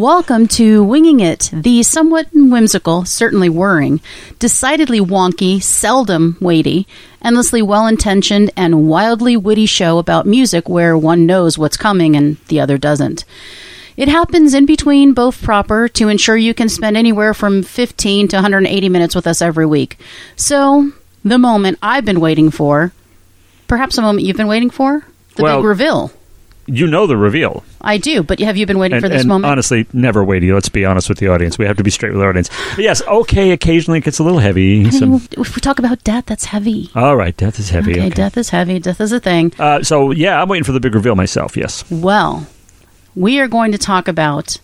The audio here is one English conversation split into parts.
Welcome to Winging It, the somewhat whimsical, certainly whirring, decidedly wonky, seldom weighty, endlessly well intentioned, and wildly witty show about music where one knows what's coming and the other doesn't. It happens in between both proper to ensure you can spend anywhere from 15 to 180 minutes with us every week. So, the moment I've been waiting for, perhaps a moment you've been waiting for, the Well- big reveal. You know the reveal. I do, but have you been waiting And, for this and moment? honestly, never weighty. Let's be honest with the audience. We have to be straight with our audience. But yes, okay, occasionally it gets a little heavy. Some, if we talk about death, that's heavy. all right, death is heavy. Okay, Okay. death is heavy. Death is a thing. Uh, so, yeah, I'm waiting for the big reveal myself, yes. Well, we are going to talk about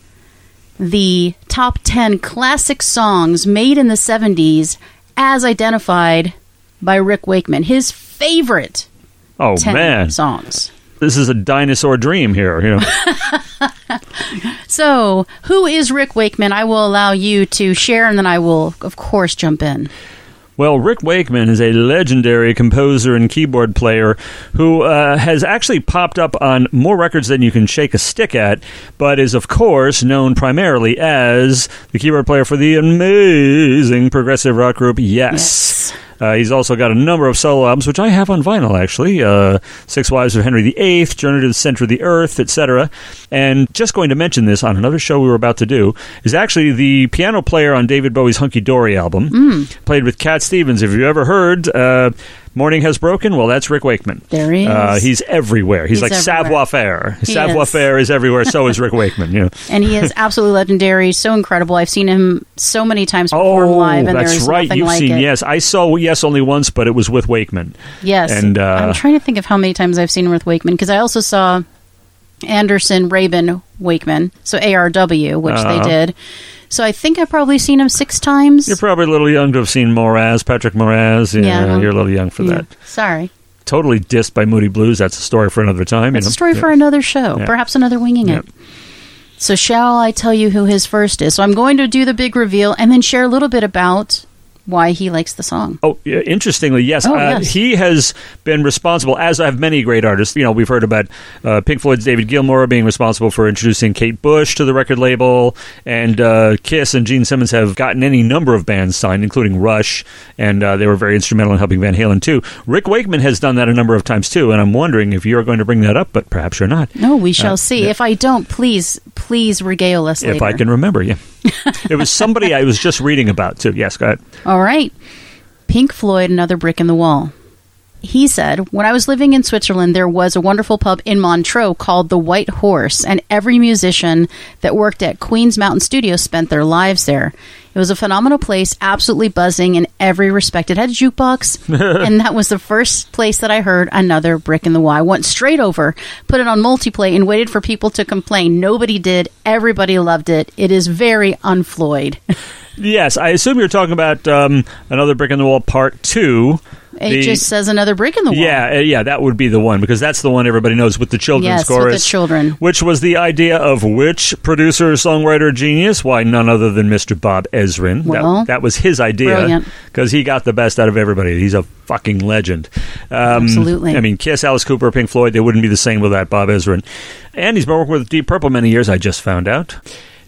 the top 10 classic songs made in the 70s as identified by Rick Wakeman, his favorite Oh, 10 man. songs. This is a dinosaur dream here. You know, So, who is Rick Wakeman? I will allow you to share and then I will, of course, jump in. Well, Rick Wakeman is a legendary composer and keyboard player who uh, has actually popped up on more records than you can shake a stick at, but is, of course, known primarily as the keyboard player for the amazing progressive rock group Yes. Uh, he's also got a number of solo albums, which I have on vinyl, actually. Uh, Six Wives of Henry VIII, Journey to the Center of the Earth, etc. And just going to mention this on another show we were about to do is actually the piano player on David Bowie's Hunky Dory album. Played with Cat Stevens. If you ever heard uh, Morning Has Broken, well, that's Rick Wakeman. There he is. Uh, he's everywhere. He's, He's like everywhere. savoir-faire. He Savoir-faire is everywhere. So is Rick Wakeman. You know. And he is absolutely legendary, so incredible. I've seen him so many times perform Oh, live, and that's there's right. You've like seen it. Yes. I saw Yes only once, but it was with Wakeman. Yes. And, uh, I'm trying to think of how many times I've seen him with Wakeman because I also saw Anderson, Rabin, Wakeman, so ARW, which Uh-huh. they did. So I think I've probably seen him six times. You're probably a little young to have seen Moraz, Patrick Moraz. Yeah, Yeah, you're a little young for Yeah. that. Sorry. Totally dissed by Moody Blues. That's a story for another time. you It's know. a story Yeah. for another show, perhaps another winging it. So shall I tell you who his first is? So I'm going to do the big reveal and then share a little bit about why he likes the song. Oh, yeah, interestingly, yes. Oh, uh, yes. He has been responsible, as have many great artists. You know, we've heard about uh, Pink Floyd's David Gilmour being responsible for introducing Kate Bush to the record label, and uh, Kiss and Gene Simmons have gotten any number of bands signed, including Rush, and uh, they were very instrumental in helping Van Halen, too. Rick Wakeman has done that a number of times, too, and I'm wondering if you're going to bring that up, but perhaps you're not. No, we shall Uh, see. yeah. If I don't, please, please regale us If I can remember, yeah. it was somebody I was just reading about, too. Yes, go ahead. All right. Pink Floyd, another brick in the wall. He said, When I was living in Switzerland, there was a wonderful pub in Montreux called the White Horse, and every musician that worked at Queen's Mountain Studios spent their lives there. It was a phenomenal place, absolutely buzzing in every respect. It had a jukebox, and that was the first place that I heard another brick in the wall. I went straight over, put it on multiplay, and waited for people to complain. Nobody did. Everybody loved it. It is very unfloyd. Yes, I assume you're talking about um, another brick in the wall part two. It The- just says another brick in the wall. Yeah, uh, yeah, that would be the one because that's the one everybody knows with the children's Yes, with the children. Which was the idea of which producer, songwriter, genius? Why, none other than Mr. Bob Ezrin. Well, that, that was his idea because he got the best out of everybody. He's a fucking legend. Um, Absolutely. I mean, Kiss, Alice Cooper, Pink Floyd, they wouldn't be the same without Bob Ezrin. And he's been working with Deep Purple many years. I just found out.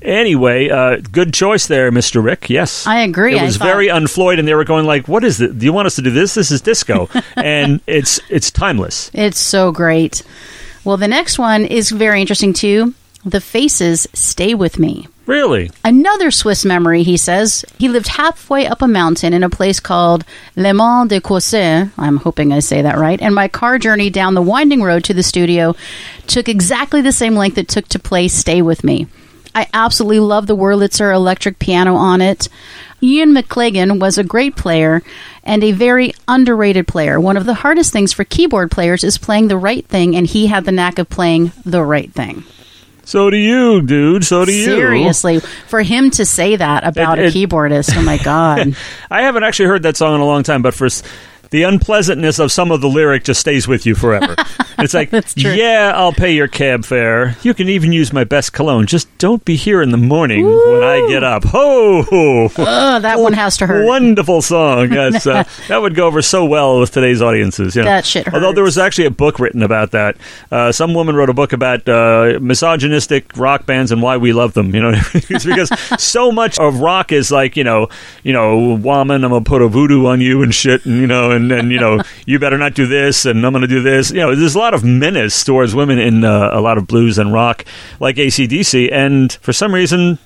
Anyway, uh, good choice there, Mr. Rick. Yes, I agree. It was thought- very unfloyd, and they were going like, "What is it? Do you want us to do this? This is disco," and it's it's timeless. It's so great. Well, the next one is very interesting too. The Faces Stay With Me. Really, Another Swiss memory, he says. He lived halfway up a mountain in a place called Le Mans de Courset. I'm hoping I say that right. And my car journey down the winding road to the studio took exactly the same length it took to play Stay With Me. I absolutely love the Wurlitzer electric piano on it. Ian McLagan was a great player and a very underrated player. One of the hardest things for keyboard players is playing the right thing, and he had the knack of playing the right thing. so do you, dude. So do you. Seriously, for him to say that about It- a keyboardist, oh my god! I haven't actually heard that song in a long time, but for the unpleasantness of some of the lyric just stays with you forever. It's like, yeah, I'll pay your cab fare. You can even use my best cologne. Just don't be here in the morning when I get up. Ho! Oh, that one has to hurt. Wonderful song. Yes, uh, that would go over so well with today's audiences. You know. That shit Although there was actually a book written about that. Uh, some woman wrote a book about uh, misogynistic rock bands and why we love them. You know, it's because so much of rock is like you know, you know, woman, I'm gonna put a voodoo on you and shit, and you know, and and you know, you better not do this, and I'm gonna do this. You know, there's a lot of menace towards women in uh, a lot of blues and rock, like ACDC, and for some reason.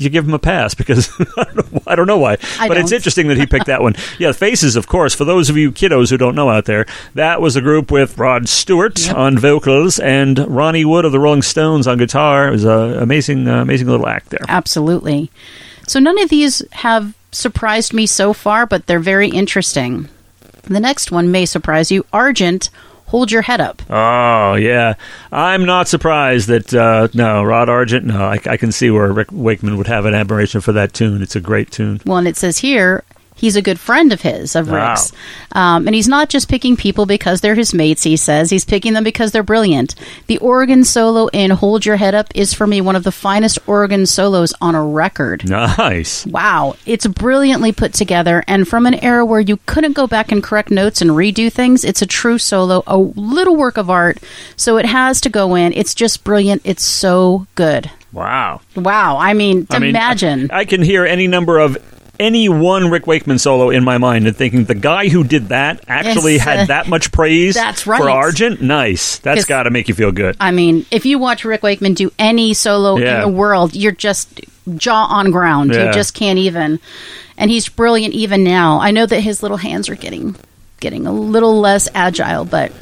You give him a pass because I don't know, I don't know why, I but it's don't. interesting that he picked that one. Yeah, Faces, of course. For those of you kiddos who don't know out there, that was a group with Rod Stewart on vocals and Ronnie Wood of the Rolling Stones on guitar. It was an amazing, uh, amazing little act there. Absolutely. So none of these have surprised me so far, but they're very interesting. The next one may surprise you. Argent, hold your head up. Oh yeah, I'm not surprised that uh, no Rod Argent. No, I, I can see where Rick Wakeman would have an admiration for that tune. It's a great tune. Well, and it says here he's a good friend of his, of Wow. Rick's. Um, and he's not just picking people because they're his mates, he says. He's picking them because they're brilliant. The organ solo in Hold Your Head Up is, for me, one of the finest organ solos on a record. Nice. Wow, it's brilliantly put together, and from an era where you couldn't go back and correct notes and redo things, it's a true solo, a little work of art. So it has to go in. It's just brilliant. It's so good. Wow. Wow, I mean, I mean, imagine. I, I can hear any number of any one Rick Wakeman solo in my mind and thinking the guy who did that actually Yes, uh, had that much praise that's right. for. Argent. Nice. That's got to make you feel good. I mean, if you watch Rick Wakeman do any solo Yeah. in the world, you're just jaw on ground. Yeah. You just can't even. And he's brilliant even now. I know that his little hands are getting getting a little less agile, but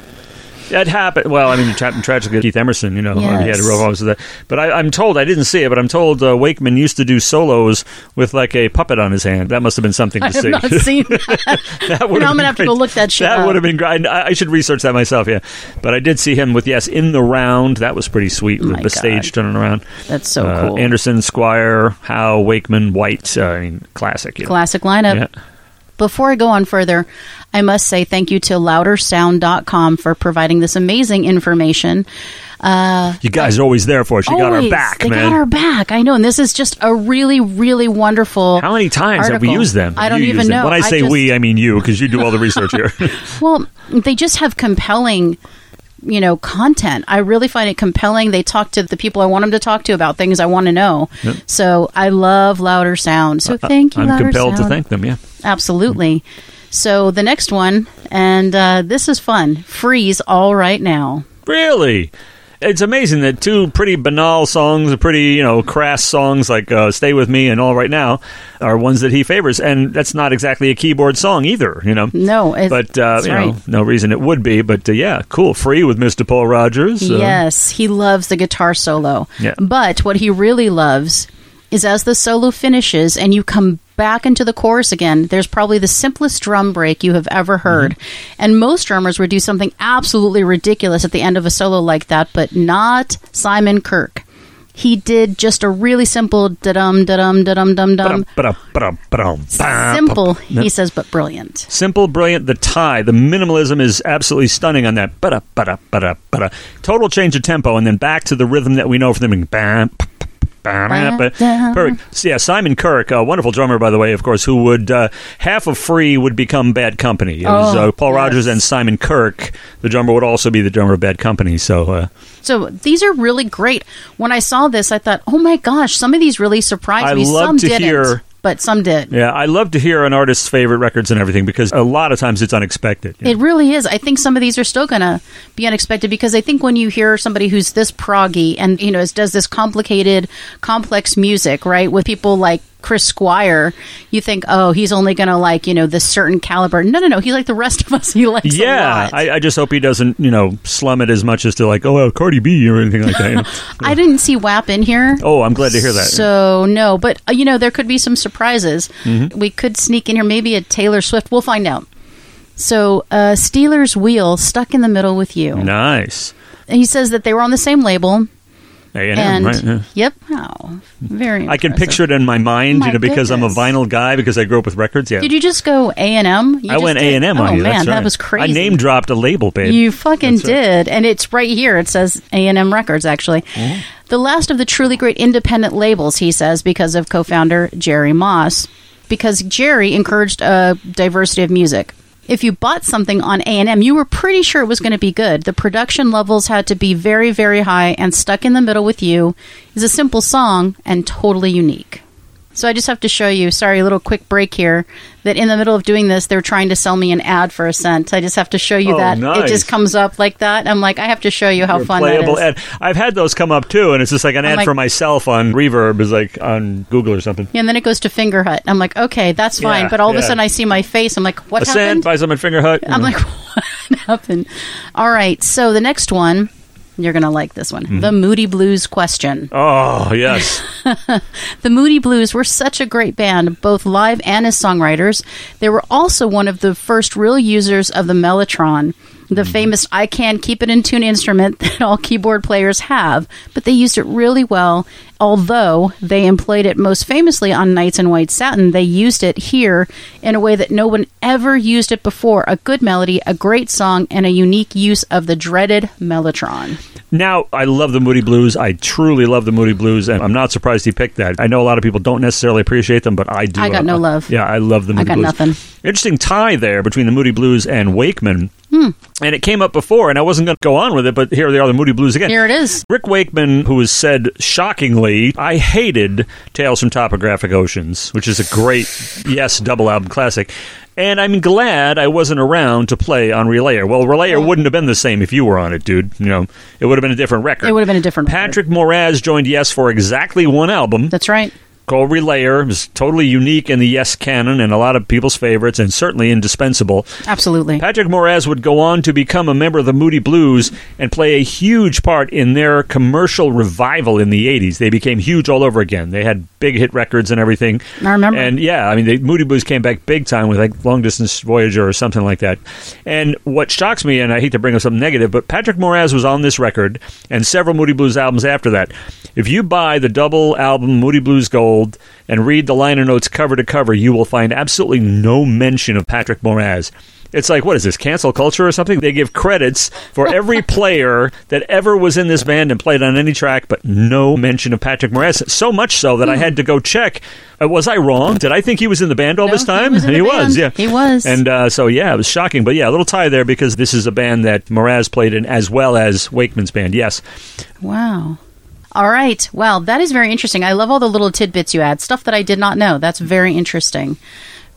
That happened. Well, I mean, it happened tragically. Keith Emerson, you know, he had a Yes. real problems with that. But I, I'm told I didn't see it, but I'm told uh, Wakeman used to do solos with like a puppet on his hand. That must have been something to I have see. not seen that. that I'm gonna have to go look that shit That would have been great. I, I should research that myself. Yeah, but I did see him with yes in the round. That was pretty sweet. With my the stage turning around. That's so Uh, cool. Anderson, Squire, Howe, Wakeman, White. Uh, I mean, classic. You know. Classic lineup. Yeah. Before I go on further, I must say thank you to loudersound.com for providing this amazing information. Uh, You guys are always there for us. You got our back, they man. got our back. I know, and this is just a really, really wonderful. How many times have we used them? I don't You even use them. know. When I I say just- we, I mean you, because you do all the research here. Well, they just have compelling, you know, content. I really find it compelling. They talk to the people I want them to talk to about things I want to know. So I love Louder Sound. So thank you, I'm compelled to thank them. Yeah. Absolutely. So the next one, and uh, this is fun. Free's all right now. Really? It's amazing that two pretty banal songs, pretty you know crass songs like uh, "Stay with Me" and "All Right Now" are ones that he favors, and that's not exactly a keyboard song either. You know. No, it's, But uh, you right. know, no reason it would be. But uh, yeah, cool. Free with Mr. Paul Rodgers. uh, Yes, he loves the guitar solo. Yeah. But what he really loves is as the solo finishes and you come back into the chorus again, there's probably the simplest drum break you have ever heard. Mm-hmm. And most drummers would do something absolutely ridiculous at the end of a solo like that, but not Simon Kirke. He did just a really simple da dum da dum da dum dum dum. Simple, he says, but brilliant. Simple, brilliant. The tie, the minimalism is absolutely stunning on that. Total change of tempo, and then back to the rhythm that we know from them. Perfect. So, yeah, Simon Kirke, a wonderful drummer, by the way, of course, who would uh, half of Free would become Bad Company. It was Oh, uh, Paul yes. Rodgers and Simon Kirke. The drummer would also be the drummer of Bad Company. So, uh, So these are really great. When I saw this, I thought, oh my gosh, some of these really surprised I me. love some to didn't, hear- but some did. yeah, I love to hear an artist's favorite records and everything because a lot of times it's unexpected. you know. It really is. I think some of these are still going to be unexpected because I think when you hear somebody who's this proggy and you know does this complicated, complex music, right, with people like Chris Squire, you think, oh, he's only going to like you know this certain caliber. No, no, no. He's like the rest of us. He likes Yeah. I, I just hope he doesn't, you know, slum it as much as to like, oh, well, Cardi B or anything like that. You know? I didn't see WAP in here. oh, I'm glad to hear that. So no, but uh, you know there could be some surprises. Mm-hmm. We could sneak in here, maybe a Taylor Swift. We'll find out. So uh, Stealers Wheel stuck in the middle with you. nice. He says that they were on the same label, A&M, and right? yeah. yep, oh, very. I can picture it in my mind, My you know, because I'm a vinyl guy because I grew up with records. Yeah, Did you just go A and M? I went A and M Oh on you. man, that's that was crazy. I name dropped a label, babe. You fucking That's right. did, and it's right here. It says A and M Records. Actually, Mm-hmm. the last of the truly great independent labels. He says because of co-founder Jerry Moss, because Jerry encouraged a diversity of music. If you bought something on A&M, you were pretty sure it was going to be good. The production levels had to be very, very high, and Stuck in the Middle with You is a simple song and totally unique. So I just have to show you, sorry, a little quick break here, that in the middle of doing this, they're trying to sell me an ad for a cent. I just have to show you Oh, that. nice. It just comes up like that. I'm like, I have to show you how fun that Playable is. ad. I've had those come up too, and it's just like an I'm ad like- for myself on Reverb, is like on Google or something. Yeah, and then it goes to Fingerhut. I'm like, okay, that's fine. Yeah, but all of a sudden I see my face. I'm like, what a cent, happened? buy some at Fingerhut. I'm like, what happened? All right. So the next one, you're going to like this one. Mm-hmm. The Moody Blues question. oh yes, The Moody Blues were such a great band, both live and as songwriters. They were also one of the first real users of the Mellotron, the mm-hmm. famous I can keep it in tune instrument that all keyboard players have, but they used it really well. Although they employed it most famously on Nights in White Satin, they used it here in a way that no one ever used it before. A good melody, a great song, and a unique use of the dreaded Mellotron. Now, I love the Moody Blues. I truly love the Moody Blues, and I'm not surprised he picked that. I know a lot of people don't necessarily appreciate them, but I do. I got no love. Yeah, I love the Moody Blues. I got Blues. nothing. Interesting tie there between the Moody Blues and Wakeman. Hmm. And it came up before, and I wasn't going to go on with it, but here they are, the Moody Blues again. Here it is. Rick Wakeman, who has said shockingly, I hated Tales from Topographic Oceans, which is a great, yes, double album classic. And I'm glad I wasn't around to play on Relayer. Well, Relayer wouldn't have been the same if you were on it, dude. You know, it would have been a different record. It would have been a different record. Patrick Moraz joined Yes for exactly one album That's right. Called Relayer. Was totally unique in the Yes canon and a lot of people's favorites, and certainly indispensable. Absolutely. Patrick Moraz would go on to become a member of the Moody Blues and play a huge part in their commercial revival in the 80s. They became huge all over again. They had big hit records and everything. I remember. And yeah, I mean, the Moody Blues came back big time with like Long Distance Voyager or something like that. And what shocks me, and I hate to bring up something negative, but Patrick Moraz was on this record and several Moody Blues albums after that. If you buy the double album Moody Blues Gold and read the liner notes cover to cover, you will find absolutely no mention of Patrick Moraz. It's like, what is this, cancel culture or something? They give credits for every player that ever was in this band and played on any track, but no mention of Patrick Moraz. So much so that I had to go check. Uh, was I wrong? Did I think he was in the band all No, this time? he was the band. yeah. He was. And uh, so, yeah, it was shocking. But yeah, a little tie there because this is a band that Moraz played in as well as Wakeman's band. Yes. Wow. All right. Well, that is very interesting. I love all the little tidbits you add, stuff that I did not know. That's very interesting.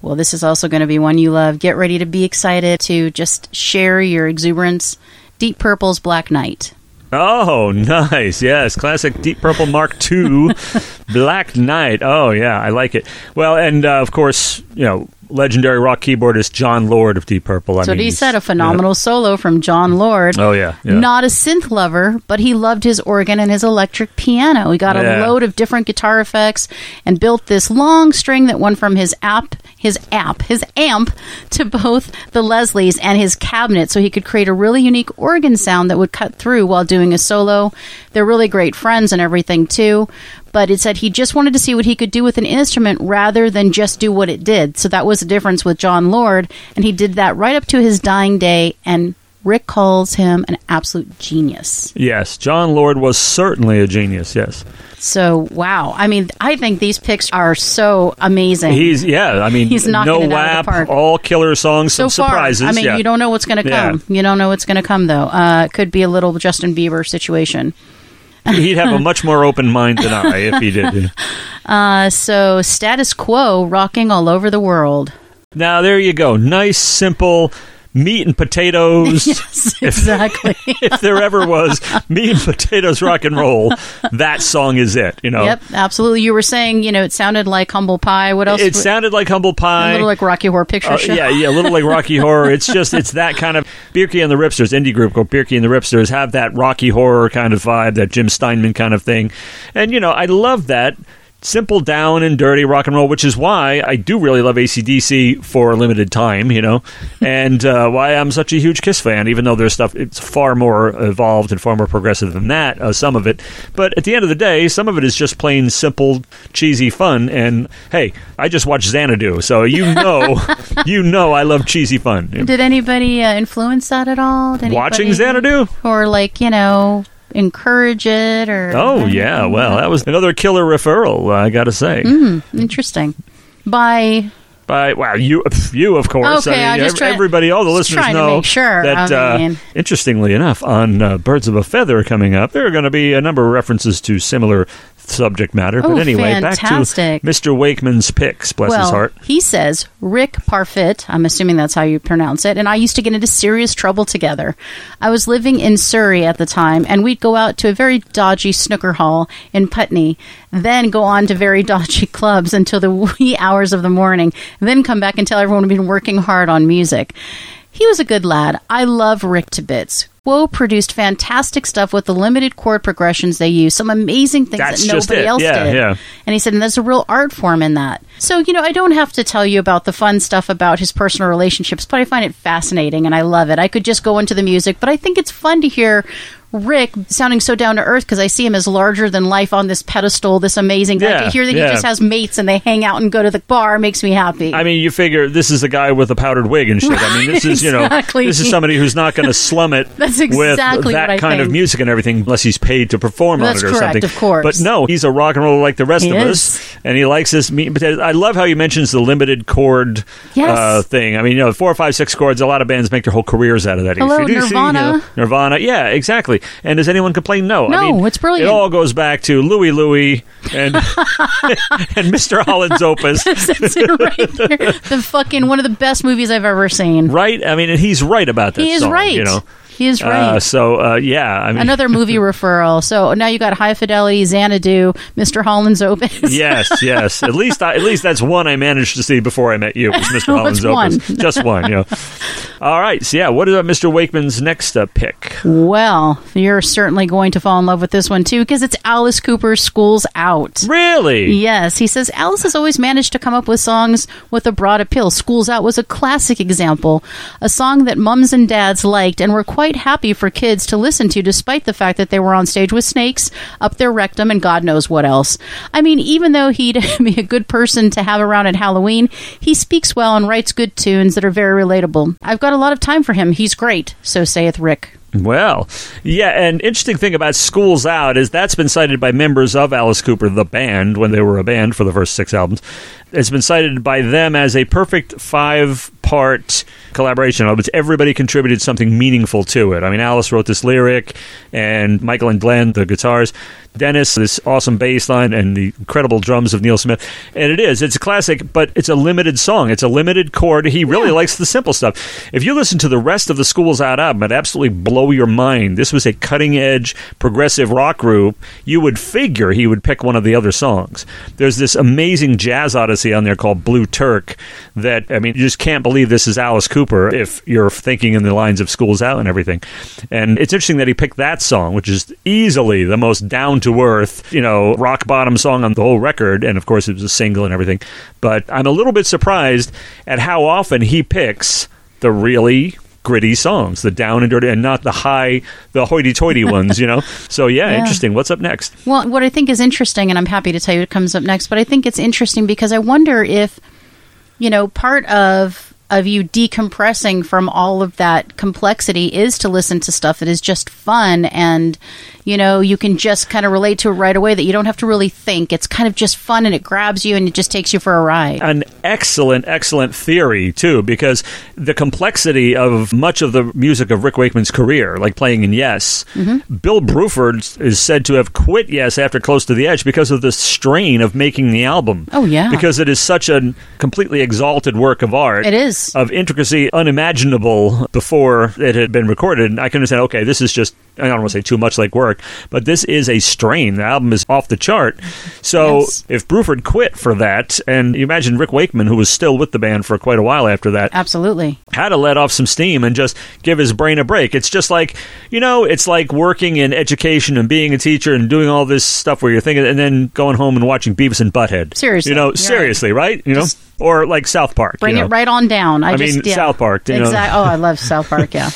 Well, this is also going to be one you love. Get ready to be excited to just share your exuberance. Deep Purple's Black Knight. Oh, nice. Yes. Classic Deep Purple Mark II Black Knight. Oh, yeah. I like it. Well, and uh, of course, you know, legendary rock keyboardist Jon Lord of Deep Purple. I mean, he said. A phenomenal solo from Jon Lord. Oh, yeah. yeah. Not a synth lover, but he loved his organ and his electric piano. He got Yeah. a load of different guitar effects and built this long string that went from his app, his app, his amp to both the Leslies and his cabinet so he could create a really unique organ sound that would cut through while doing a solo. They're really great friends and everything too. But it said he just wanted to see what he could do with an instrument rather than just do what it did. So that was the difference with Jon Lord, and he did that right up to his dying day. And Rick calls him an absolute genius. Yes. Jon Lord was certainly a genius. Yes. So wow, I mean, I think these picks are so amazing. He's, yeah. I mean, He's knocking no it out of the park. all killer songs, so some far, surprises. I mean, yeah. you don't know what's going to Yeah. come. You don't know what's going to come though. Uh, it could be a little Justin Bieber situation. He'd have a much more open mind than I if he did. Uh, so status quo, rocking all over the world. Now, there you go. Nice, simple meat and potatoes. Yes, exactly. if there ever was meat and potatoes rock and roll, that song is it. You know, Yep, absolutely. You were saying, you know, it sounded like humble pie. What else? it sounded like humble pie. a little like Rocky Horror Picture Uh, Show. yeah, yeah, a little like Rocky Horror. It's just it's that kind of Birky and the Ripsters indie group called Birky and the Ripsters have that Rocky Horror kind of vibe, that Jim Steinman kind of thing, and you know I love that. Simple down and dirty rock and roll, which is why I do really love ACDC for a limited time, you know, and uh, why I'm such a huge Kiss fan, even though their stuff it's far more evolved and far more progressive than that, uh, some of it. But at the end of the day, some of it is just plain simple, cheesy fun. And hey, I just watched Xanadu, so you know, you know, I love cheesy fun. Did anybody uh, influence that at all? Did Watching Xanadu? or like you know encourage it or Oh yeah, well that was another killer referral. I got to say. interesting by By wow, you you of course. Okay, I I mean, try- everybody, all the listeners know sure, that. I uh, interestingly enough, on uh, Birds of a Feather coming up, there are going to be a number of references to similar subject matter. But Oh, anyway, fantastic. back to Mr. Wakeman's picks. Bless well his heart. he says rick parfitt i'm assuming that's how you pronounce it and i used to get into serious trouble together i was living in surrey at the time and we'd go out to a very dodgy snooker hall in putney then go on to very dodgy clubs until the wee hours of the morning then come back and tell everyone we'd been working hard on music He was a good lad. I love Rick to bits. Quo produced fantastic stuff with the limited chord progressions they use, some amazing things That's that nobody else Yeah, did. yeah. And he said, and there's a real art form in that. So, you know, I don't have to tell you about the fun stuff about his personal relationships, but I find it fascinating and I love it. I could just go into the music, but I think it's fun to hear Rick sounding so down to earth because I see him as larger than life on this pedestal, this amazing guy. Yeah, to hear that yeah. he just has mates and they hang out and go to the bar makes me happy. I mean, you figure this is a guy with a powdered wig and shit. I mean, this is you know, this is somebody who's not going to slum it That's with exactly that what I kind of music and everything, unless he's paid to perform That's on it or correct, something. of course. But no, he's a rock and roller like the rest He of is. us, and he likes this. Me- but I love how he mentions the limited chord Yes. uh, thing. I mean, you know, four, five, six chords. A lot of bands make their whole careers out of that. Hello, If you know, Nirvana. Nirvana, yeah, exactly. And does anyone complain? No, I No, mean, it's brilliant. It all goes back to Louie Louie and and Mr. Holland's Opus. That's it right there. The fucking one of the best movies I've ever seen. right? I mean, and he's right about that. He is song, right. You know, He is right. Uh, so uh, yeah, I mean, Another movie referral. So now you got High Fidelity, Xanadu, Mr. Holland's Opus. yes, yes. At least, I, at least that's one I managed to see before I met you. Was Mr. Holland's Opus, one? just one. You know. All right. So yeah, what is uh, Mr. Wakeman's next uh, pick? Well, you're certainly going to fall in love with this one too because it's Alice Cooper's School's Out. Really? Yes, he says Alice has always managed to come up with songs with a broad appeal. Schools Out was a classic example, a song that mums and dads liked and were quite happy for kids to listen to, despite the fact that they were on stage with snakes up their rectum and God knows what else. I mean, even though he'd be a good person to have around at Halloween, he speaks well and writes good tunes that are very relatable. I've got a lot of time for him. He's great, so saith Rick. Well, yeah, and interesting thing about Schools Out is that's been cited by members of Alice Cooper, the band, when they were a band for the first six albums. It's been cited by them as a perfect five part collaboration. Other everybody contributed something meaningful to it. I mean, Alice wrote this lyric, and Michael and Glenn, the guitars. Dennis, this awesome bass line, and the incredible drums of Neal Smith. And it is. It's a classic, but it's a limited song. It's a limited chord. He really likes the simple stuff. If you listen to the rest of the Schools Out album, it absolutely blow your mind. This was a cutting edge progressive rock group. You would figure he would pick one of the other songs. There's this amazing jazz odyssey on there called Blue Turk that, I mean, you just can't believe this is Alice Cooper if you're thinking in the lines of Schools Out and everything. And it's interesting that he picked that song, which is easily the most down to earth, you know, rock bottom song on the whole record. And of course, it was a single and everything. But I'm a little bit surprised at how often he picks the really gritty songs, the down and dirty, and not the high, the hoity-toity ones. You know. So yeah, Yeah. interesting. What's up next? Well, what I think is interesting, and I'm happy to tell you what comes up next, but I think it's interesting because I wonder if, you know, part of of you decompressing from all of that complexity is to listen to stuff that is just fun and you know you can just kind of relate to it right away that you don't have to really think it's kind of just fun and it grabs you and it just takes you for a ride An excellent, excellent theory too, because the complexity of much of the music of Rick Wakeman's career, like playing in Yes, Mm-hmm. Bill Bruford is said to have quit Yes after Close to the Edge because of the strain of making the album. Oh, yeah. because it is such a completely exalted work of art. It is. of intricacy unimaginable before it had been recorded. And I can understand. Okay, this is just I don't want to say too much like work. Work. But this is a strain. The album is off the chart. So Yes. if Bruford quit for that, and you imagine Rick Wakeman, who was still with the band for quite a while after that, Absolutely. had to let off some steam and just give his brain a break. It's just like, you know, it's like working in education and being a teacher and doing all this stuff where you're thinking, and then going home and watching Beavis and Butthead. Seriously, You know, seriously, right? You know, Just or like South Park. Bring you know. it right on down. I, I just mean, yeah. South Park, you know. Exact- Oh, I love South Park. Yeah,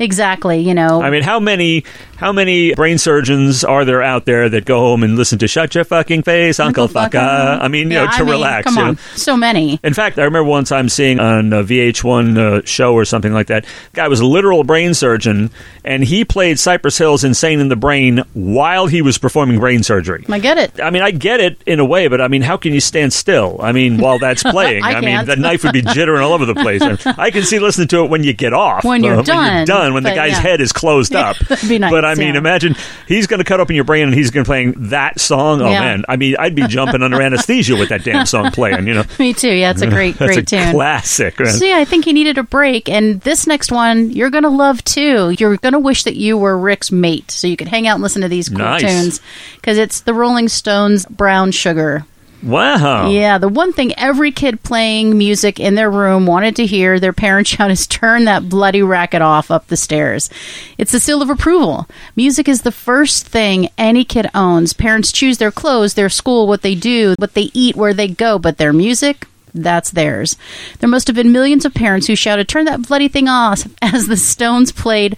exactly. You know, I mean, how many how many brain surgeons are there out there that go home and listen to "Shut Your Fucking Face, Uncle, Fucka"? I mean, you Yeah, know, to I mean, relax. Come you on, know. so many. In fact, I remember one time seeing on a VH1 uh, show or something like that. Guy was a literal brain surgeon, and he played Cypress Hill's "Insane in the Brain" while he was performing brain surgery. I get it. I mean, I get it in a way, but I mean, how can you stand still? I mean, while that's playing, I mean, can't. the knife would be jittering all over the place. I can see listening to it when you get off, When you're uh, When done, you're done, when the guy's yeah. head is closed up. Be nice, but I mean, yeah. imagine he's going to cut open your brain and he's going to playing that song. Oh Yeah. man, I mean, I'd be jumping under anesthesia with that damn song playing. You know, Me too. Yeah, it's a great, great a tune. classic. man. So yeah, I think he needed a break, and this next one you're gonna love too. You're gonna wish that you were Rick's mate, so you could hang out and listen to these cool Nice. tunes because it's the Rolling Stones' "Brown Sugar." Wow. Yeah, the one thing every kid playing music in their room wanted to hear their parents shout is turn that bloody racket off up the stairs. It's the seal of approval. Music is the first thing any kid owns. Parents choose their clothes, their school, what they do, what they eat, where they go, but their music, that's theirs. There must have been millions of parents who shouted, Turn that bloody thing off as the Stones played,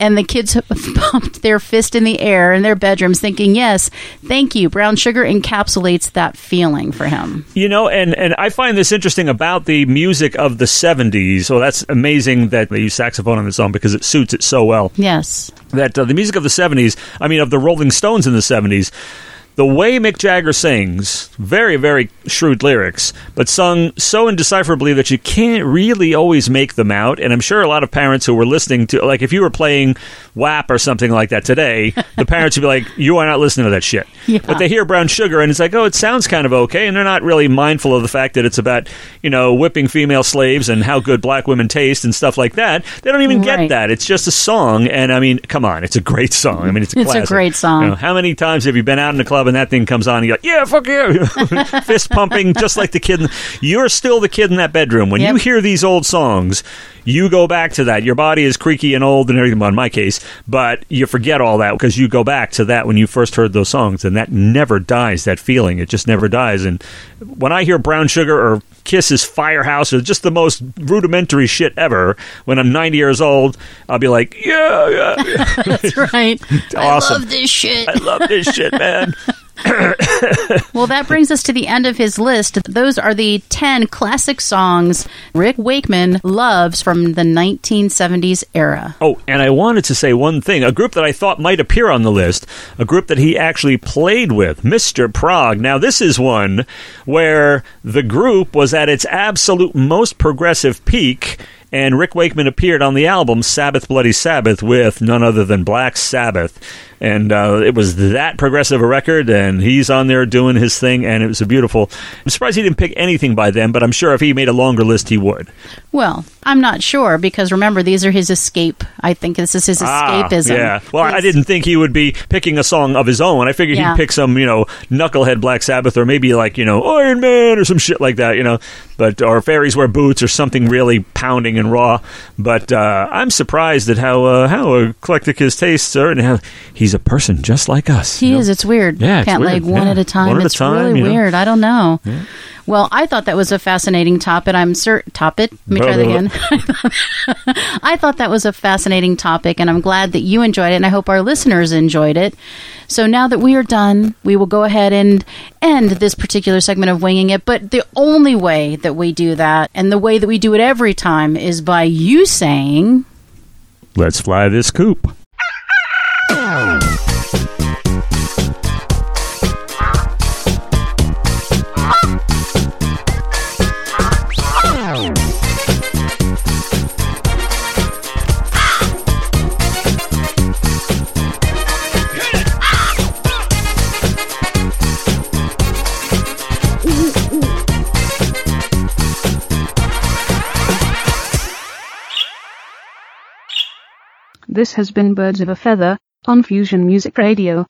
and the kids pumped their fist in the air in their bedrooms, thinking, Yes, thank you. Brown sugar encapsulates that feeling for him. You know, and, and I find this interesting about the music of the 70s. So that's amazing that they use saxophone on the song because it suits it so well. Yes. That uh, the music of the 70s, I mean, of the Rolling Stones in the 70s, the way Mick Jagger sings, very, very shrewd lyrics, but sung so indecipherably that you can't really always make them out. And I'm sure a lot of parents who were listening to, like, if you were playing WAP or something like that today, the parents would be like, you are not listening to that shit. Yeah. But they hear Brown Sugar and it's like, oh, it sounds kind of okay. And they're not really mindful of the fact that it's about, you know, whipping female slaves and how good black women taste and stuff like that. They don't even get that. It's just a song. And I mean, come on, it's a great song. I mean, it's a It's a great song. You know, how many times have you been out in the club and that thing comes on you're like, yeah, fuck you. Fist pumping, just like the kid. In, you're still the kid in that bedroom. When Yep. you hear these old songs, you go back to that. Your body is creaky and old and everything, well, in my case, but you forget all that because you go back to that when you first heard those songs, and that never dies, that feeling. It just never dies. And when I hear Brown Sugar or Kiss's Firehouse or just the most rudimentary shit ever, when I'm 90 years old, I'll be like, yeah, yeah, yeah. That's right. awesome. I love this shit. I love this shit, man. Well, that brings us to the end of his list. Those are the 10 classic songs Rick Wakeman loves from the 1970s era. Oh, and I wanted to say one thing. A group that I thought might appear on the list, a group that he actually played with, Mr. Prague. Now, this is one where the group was at its absolute most progressive peak, and Rick Wakeman appeared on the album Sabbath Bloody Sabbath with none other than Black Sabbath. And uh, it was that progressive a record, and he's on there doing his thing, and it was a beautiful. I'm surprised he didn't pick anything by them, but I'm sure if he made a longer list, he would. Well, I'm not sure because remember, these are his escape. I think this is his Ah, escapism. yeah. Well, I didn't think he would be picking a song of his own. I figured Yeah. he'd pick some, you know, knucklehead Black Sabbath or maybe like, you know, Iron Man or some shit like that, you know. But or Fairies Wear Boots or something really pounding and raw. But uh, I'm surprised at how uh, how eclectic his tastes are and how he's a person just like us. He you know? is. It's weird. Yeah, Can't weird. like one Yeah. at a time. One at a it's time, really you know. weird. I don't know. Well, I thought that was a fascinating topic. I'm certain. Topic. Let me try that again. I thought that was a fascinating topic, and I'm glad that you enjoyed it, and I hope our listeners enjoyed it. So now that we are done, we will go ahead and end this particular segment of Winging It. But the only way that we do that, and the way that we do it every time, is by you saying. Let's fly this coop. This has been Birds of a Feather, on Fusion Music Radio.